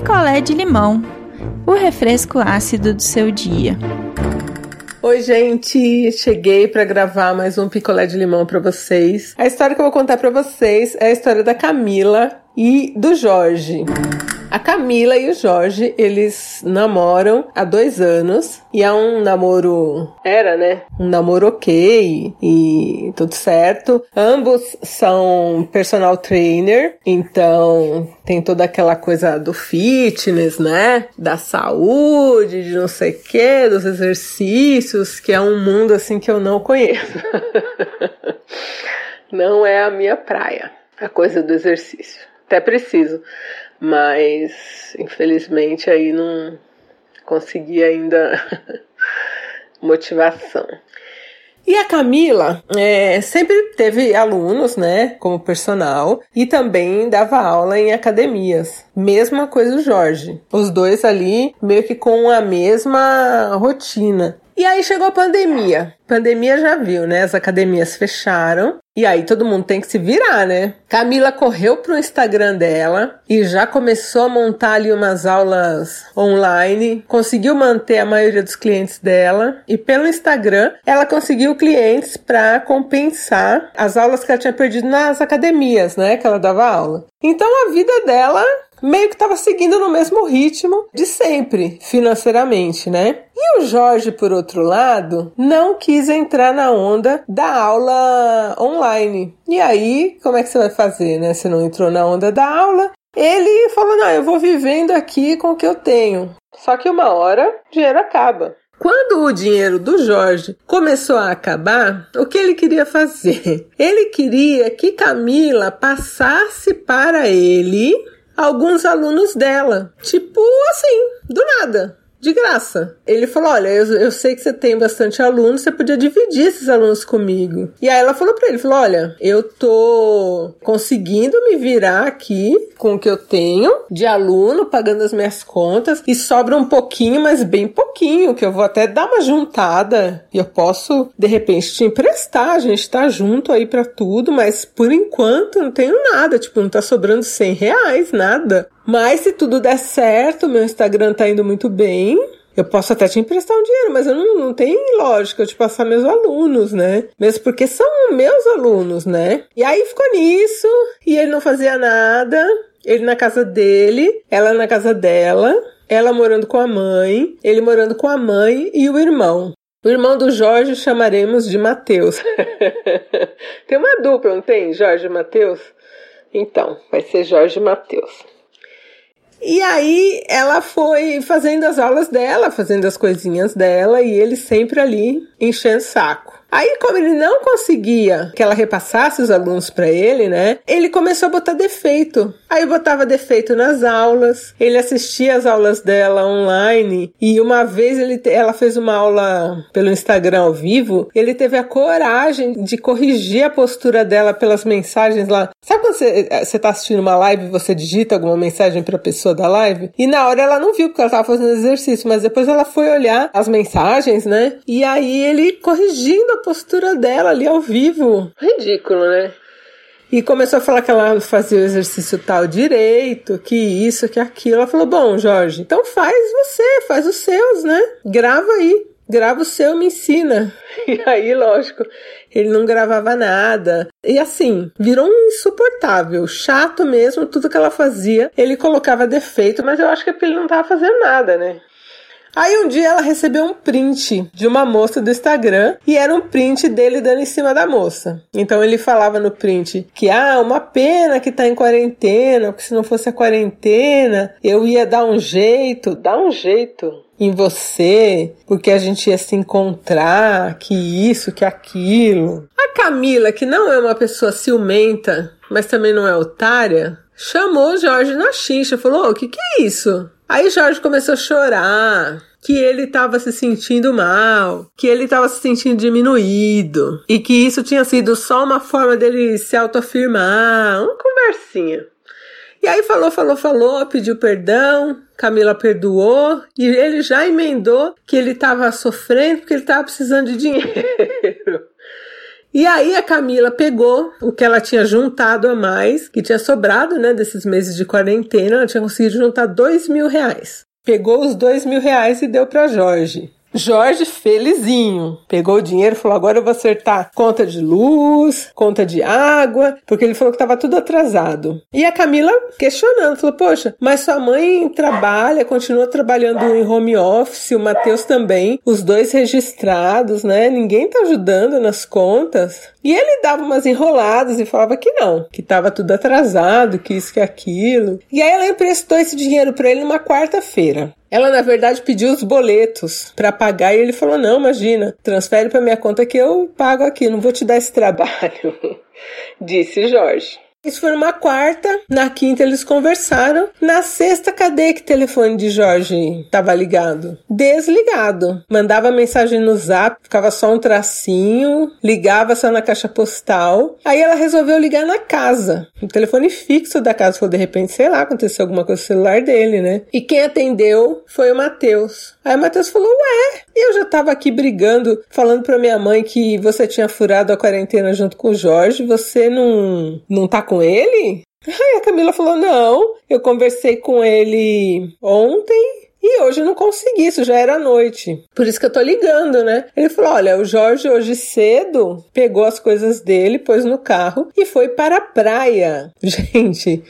picolé de limão, o refresco ácido do seu dia. Oi, gente! Cheguei para gravar mais um picolé de limão para vocês. A história que eu vou contar para vocês é a história da Camila e do Jorge. A Camila e o Jorge, eles namoram há dois anos e é um namoro. Era, né? Um namoro ok e tudo certo. Ambos são personal trainer, então tem toda aquela coisa do fitness, né? Da saúde, de não sei o que, dos exercícios, que é um mundo assim que eu não conheço. não é a minha praia, a coisa do exercício. Até preciso mas infelizmente aí não consegui ainda motivação. E a Camila é, sempre teve alunos, né, como personal, e também dava aula em academias. Mesma coisa o Jorge. Os dois ali meio que com a mesma rotina. E aí chegou a pandemia. Pandemia já viu, né? As academias fecharam. E aí todo mundo tem que se virar, né? Camila correu pro Instagram dela e já começou a montar ali umas aulas online, conseguiu manter a maioria dos clientes dela e pelo Instagram ela conseguiu clientes para compensar as aulas que ela tinha perdido nas academias, né, que ela dava aula. Então a vida dela meio que estava seguindo no mesmo ritmo de sempre, financeiramente, né? E o Jorge, por outro lado, não quis entrar na onda da aula online. E aí, como é que você vai fazer, né? Você não entrou na onda da aula. Ele falou: Não, eu vou vivendo aqui com o que eu tenho. Só que uma hora o dinheiro acaba. Quando o dinheiro do Jorge começou a acabar, o que ele queria fazer? Ele queria que Camila passasse para ele alguns alunos dela. Tipo assim, do nada de graça. Ele falou: Olha, eu, eu sei que você tem bastante alunos, você podia dividir esses alunos comigo. E aí ela falou para ele: falou, Olha, eu tô conseguindo me virar aqui com o que eu tenho de aluno, pagando as minhas contas, e sobra um pouquinho, mas bem pouquinho, que eu vou até dar uma juntada e eu posso de repente te emprestar. A gente tá junto aí para tudo, mas por enquanto não tenho nada, tipo, não tá sobrando 100 reais, nada. Mas se tudo der certo, meu Instagram tá indo muito bem, eu posso até te emprestar um dinheiro, mas eu não, não tem lógica eu te passar meus alunos, né? Mesmo porque são meus alunos, né? E aí ficou nisso, e ele não fazia nada, ele na casa dele, ela na casa dela, ela morando com a mãe, ele morando com a mãe e o irmão. O irmão do Jorge chamaremos de Mateus. tem uma dupla, não tem? Jorge e Mateus? Então, vai ser Jorge e Mateus. E aí ela foi fazendo as aulas dela, fazendo as coisinhas dela, e ele sempre ali enchendo saco. Aí, como ele não conseguia que ela repassasse os alunos para ele, né? Ele começou a botar defeito. Aí botava defeito nas aulas. Ele assistia as aulas dela online e uma vez ele, ela fez uma aula pelo Instagram ao vivo. Ele teve a coragem de corrigir a postura dela pelas mensagens lá. Sabe quando você, eh, você tá assistindo uma live e você digita alguma mensagem para a pessoa da live? E na hora ela não viu porque ela tava fazendo exercício, mas depois ela foi olhar as mensagens, né? E aí ele corrigindo postura dela ali ao vivo. Ridículo, né? E começou a falar que ela fazia o exercício tal direito, que isso, que aquilo. Ela falou: Bom, Jorge, então faz você, faz os seus, né? Grava aí. Grava o seu, me ensina. E aí, lógico, ele não gravava nada. E assim, virou um insuportável, chato mesmo, tudo que ela fazia. Ele colocava defeito, mas eu acho que é ele não tava fazendo nada, né? Aí um dia ela recebeu um print de uma moça do Instagram e era um print dele dando em cima da moça. Então ele falava no print que ah, uma pena que tá em quarentena, porque se não fosse a quarentena, eu ia dar um jeito, dar um jeito em você, porque a gente ia se encontrar, que isso, que aquilo. A Camila, que não é uma pessoa ciumenta, mas também não é otária, chamou Jorge na xixa, falou: "O que que é isso?" Aí Jorge começou a chorar, que ele estava se sentindo mal, que ele estava se sentindo diminuído e que isso tinha sido só uma forma dele se autoafirmar, uma conversinha. E aí falou, falou, falou, pediu perdão, Camila perdoou e ele já emendou que ele estava sofrendo porque ele estava precisando de dinheiro. E aí a Camila pegou o que ela tinha juntado a mais, que tinha sobrado, né, desses meses de quarentena, ela tinha conseguido juntar dois mil reais. Pegou os dois mil reais e deu para Jorge. Jorge felizinho. Pegou o dinheiro e falou: agora eu vou acertar conta de luz, conta de água, porque ele falou que estava tudo atrasado. E a Camila questionando, falou: Poxa, mas sua mãe trabalha, continua trabalhando em home office, o Matheus também, os dois registrados, né? Ninguém tá ajudando nas contas. E ele dava umas enroladas e falava que não, que estava tudo atrasado, que isso, que aquilo. E aí ela emprestou esse dinheiro para ele numa quarta-feira. Ela, na verdade, pediu os boletos para pagar e ele falou: Não, imagina, transfere para minha conta que eu pago aqui, não vou te dar esse trabalho, disse Jorge. Isso foi numa quarta, na quinta eles conversaram. Na sexta, cadê que telefone de Jorge estava ligado? Desligado. Mandava mensagem no zap, ficava só um tracinho, ligava só na caixa postal. Aí ela resolveu ligar na casa, o telefone fixo da casa. Falou, de repente, sei lá, aconteceu alguma coisa no celular dele, né? E quem atendeu foi o Matheus. Aí o Matheus falou, ué, eu já tava aqui brigando, falando pra minha mãe que você tinha furado a quarentena junto com o Jorge, você não, não tá com ele? Aí a Camila falou: Não, eu conversei com ele ontem. E hoje eu não consegui, isso já era noite. Por isso que eu tô ligando, né? Ele falou: olha, o Jorge hoje cedo pegou as coisas dele, pôs no carro e foi para a praia. Gente,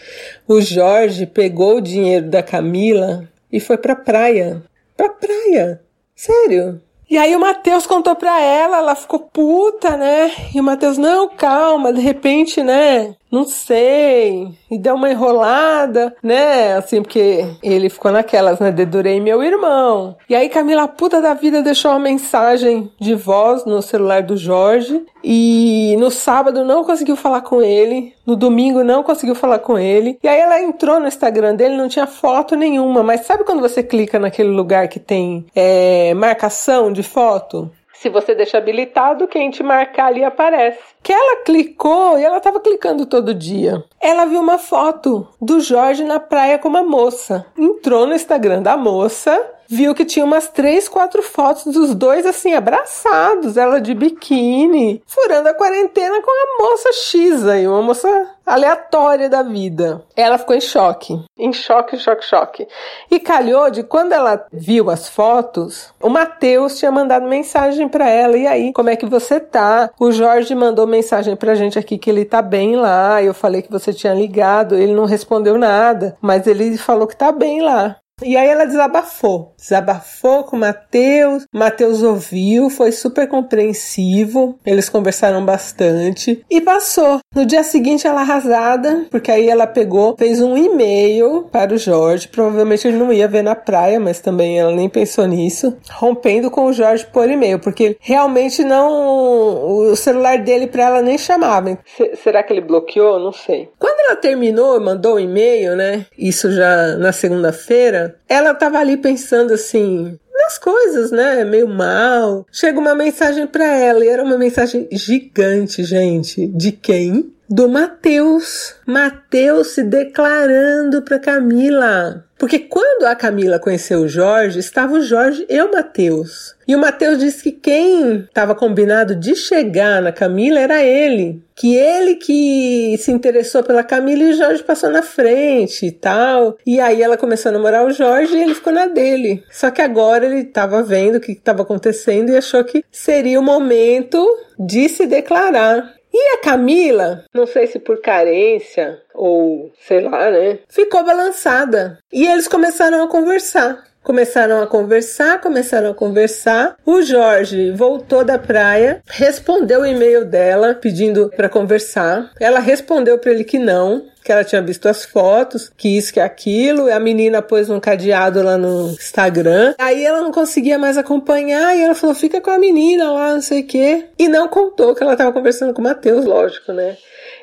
o Jorge pegou o dinheiro da Camila e foi pra praia. Pra praia. Sério. E aí o Matheus contou pra ela, ela ficou puta, né? E o Matheus, não, calma, de repente, né? Não sei. E deu uma enrolada, né? Assim, porque ele ficou naquelas, né? Dedurei meu irmão. E aí Camila, puta da vida, deixou uma mensagem de voz no celular do Jorge. E no sábado não conseguiu falar com ele. No domingo não conseguiu falar com ele. E aí ela entrou no Instagram dele, não tinha foto nenhuma. Mas sabe quando você clica naquele lugar que tem é, marcação de foto? Se você deixa habilitado, quem te marcar ali aparece. Que ela clicou e ela estava clicando todo dia. Ela viu uma foto do Jorge na praia com uma moça. Entrou no Instagram da moça, viu que tinha umas três, quatro fotos dos dois assim abraçados, ela de biquíni, furando a quarentena com a moça X aí, uma moça aleatória da vida. Ela ficou em choque, em choque, choque, choque. E calhou de quando ela viu as fotos, o Matheus tinha mandado mensagem para ela, e aí, como é que você tá? O Jorge mandou mensagem pra gente aqui que ele tá bem lá. Eu falei que você tinha ligado, ele não respondeu nada, mas ele falou que tá bem lá. E aí ela desabafou, desabafou com o Matheus. Matheus ouviu, foi super compreensivo. Eles conversaram bastante e passou. No dia seguinte ela arrasada, porque aí ela pegou, fez um e-mail para o Jorge. Provavelmente ele não ia ver na praia, mas também ela nem pensou nisso. Rompendo com o Jorge por e-mail, porque realmente não o celular dele para ela nem chamava. será que ele bloqueou? Não sei. Quando ela terminou, mandou um e-mail, né? Isso já na segunda-feira ela tava ali pensando assim, nas coisas, né? Meio mal. Chega uma mensagem para ela e era uma mensagem gigante, gente. De quem? Do Mateus. Mateus se declarando para Camila. Porque quando a Camila conheceu o Jorge, estava o Jorge e o Matheus. E o Matheus disse que quem estava combinado de chegar na Camila era ele. Que ele que se interessou pela Camila e o Jorge passou na frente e tal. E aí ela começou a namorar o Jorge e ele ficou na dele. Só que agora ele estava vendo o que estava acontecendo e achou que seria o momento de se declarar. E a Camila, não sei se por carência ou sei lá, né? Ficou balançada. E eles começaram a conversar. Começaram a conversar, começaram a conversar. O Jorge voltou da praia, respondeu o e-mail dela pedindo para conversar. Ela respondeu para ele que não, que ela tinha visto as fotos, que isso, que aquilo. A menina pôs um cadeado lá no Instagram. Aí ela não conseguia mais acompanhar e ela falou: fica com a menina lá, não sei o quê. E não contou que ela tava conversando com o Matheus, lógico, né?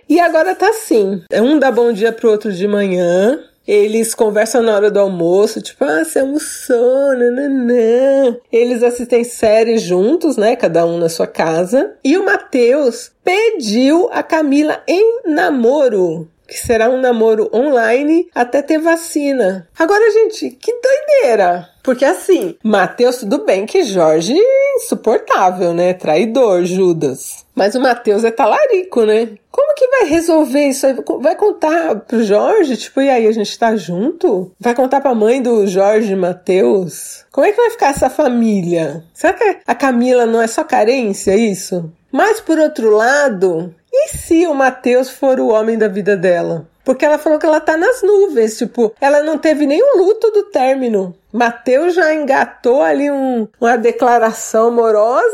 E agora tá assim: um dá bom dia pro outro de manhã. Eles conversam na hora do almoço, tipo, ah, você almoçou, nananã. Eles assistem séries juntos, né? Cada um na sua casa. E o Matheus pediu a Camila em namoro que será um namoro online até ter vacina. Agora, gente, que doideira! Porque assim, Matheus, tudo bem que Jorge insuportável, né? Traidor, Judas. Mas o Mateus é talarico, né? Como que vai resolver isso aí? Vai contar pro Jorge? Tipo, e aí, a gente tá junto? Vai contar pra mãe do Jorge Mateus? Como é que vai ficar essa família? Será que a Camila não é só carência, isso? Mas por outro lado, e se o Mateus for o homem da vida dela? Porque ela falou que ela tá nas nuvens, tipo, ela não teve nenhum luto do término. Mateus já engatou ali um, uma declaração amorosa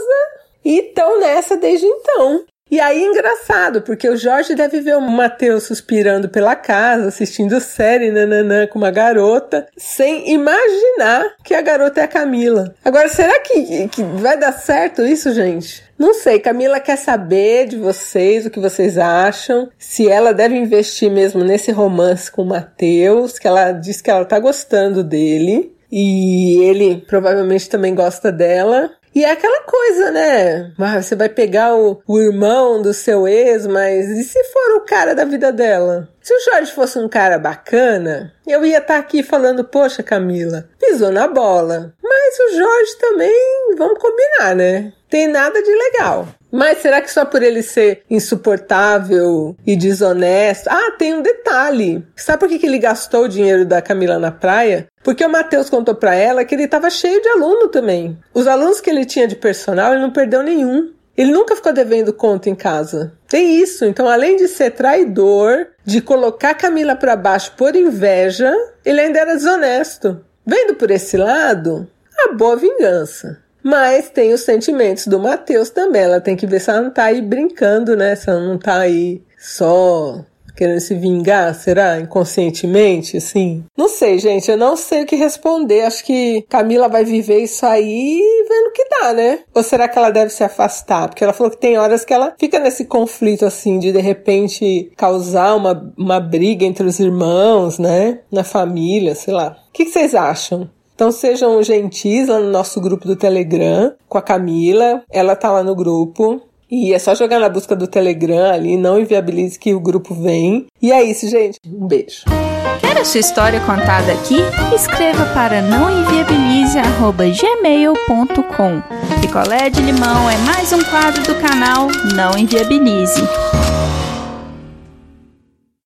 e estão nessa desde então. E aí, engraçado, porque o Jorge deve ver o Matheus suspirando pela casa, assistindo série nananã com uma garota, sem imaginar que a garota é a Camila. Agora, será que, que vai dar certo isso, gente? Não sei, Camila quer saber de vocês o que vocês acham, se ela deve investir mesmo nesse romance com o Matheus, que ela diz que ela tá gostando dele. E ele provavelmente também gosta dela. E é aquela coisa, né? Você vai pegar o, o irmão do seu ex, mas e se for o cara da vida dela? Se o Jorge fosse um cara bacana, eu ia estar tá aqui falando, poxa, Camila, pisou na bola. Mas o Jorge também, vamos combinar, né? Tem nada de legal. Mas será que só por ele ser insuportável e desonesto? Ah, tem um detalhe. Sabe por que, que ele gastou o dinheiro da Camila na praia? Porque o Matheus contou para ela que ele estava cheio de aluno também. Os alunos que ele tinha de personal, ele não perdeu nenhum. Ele nunca ficou devendo conta em casa. Tem isso. Então, além de ser traidor, de colocar Camila para baixo por inveja, ele ainda era desonesto. Vendo por esse lado, a boa vingança. Mas tem os sentimentos do Matheus também. Ela tem que ver se ela não tá aí brincando, né? Se ela não tá aí só querendo se vingar, será? Inconscientemente, assim? Não sei, gente. Eu não sei o que responder. Acho que Camila vai viver isso aí vendo que dá, né? Ou será que ela deve se afastar? Porque ela falou que tem horas que ela fica nesse conflito, assim, de de repente causar uma, uma briga entre os irmãos, né? Na família, sei lá. O que vocês acham? Então sejam gentis lá no nosso grupo do Telegram com a Camila. Ela tá lá no grupo. E é só jogar na busca do Telegram ali, não inviabilize que o grupo vem. E é isso, gente. Um beijo. Quer a sua história contada aqui? Escreva para nãoenviabilize.gmail.com Picolé de limão é mais um quadro do canal Não Enviabilize.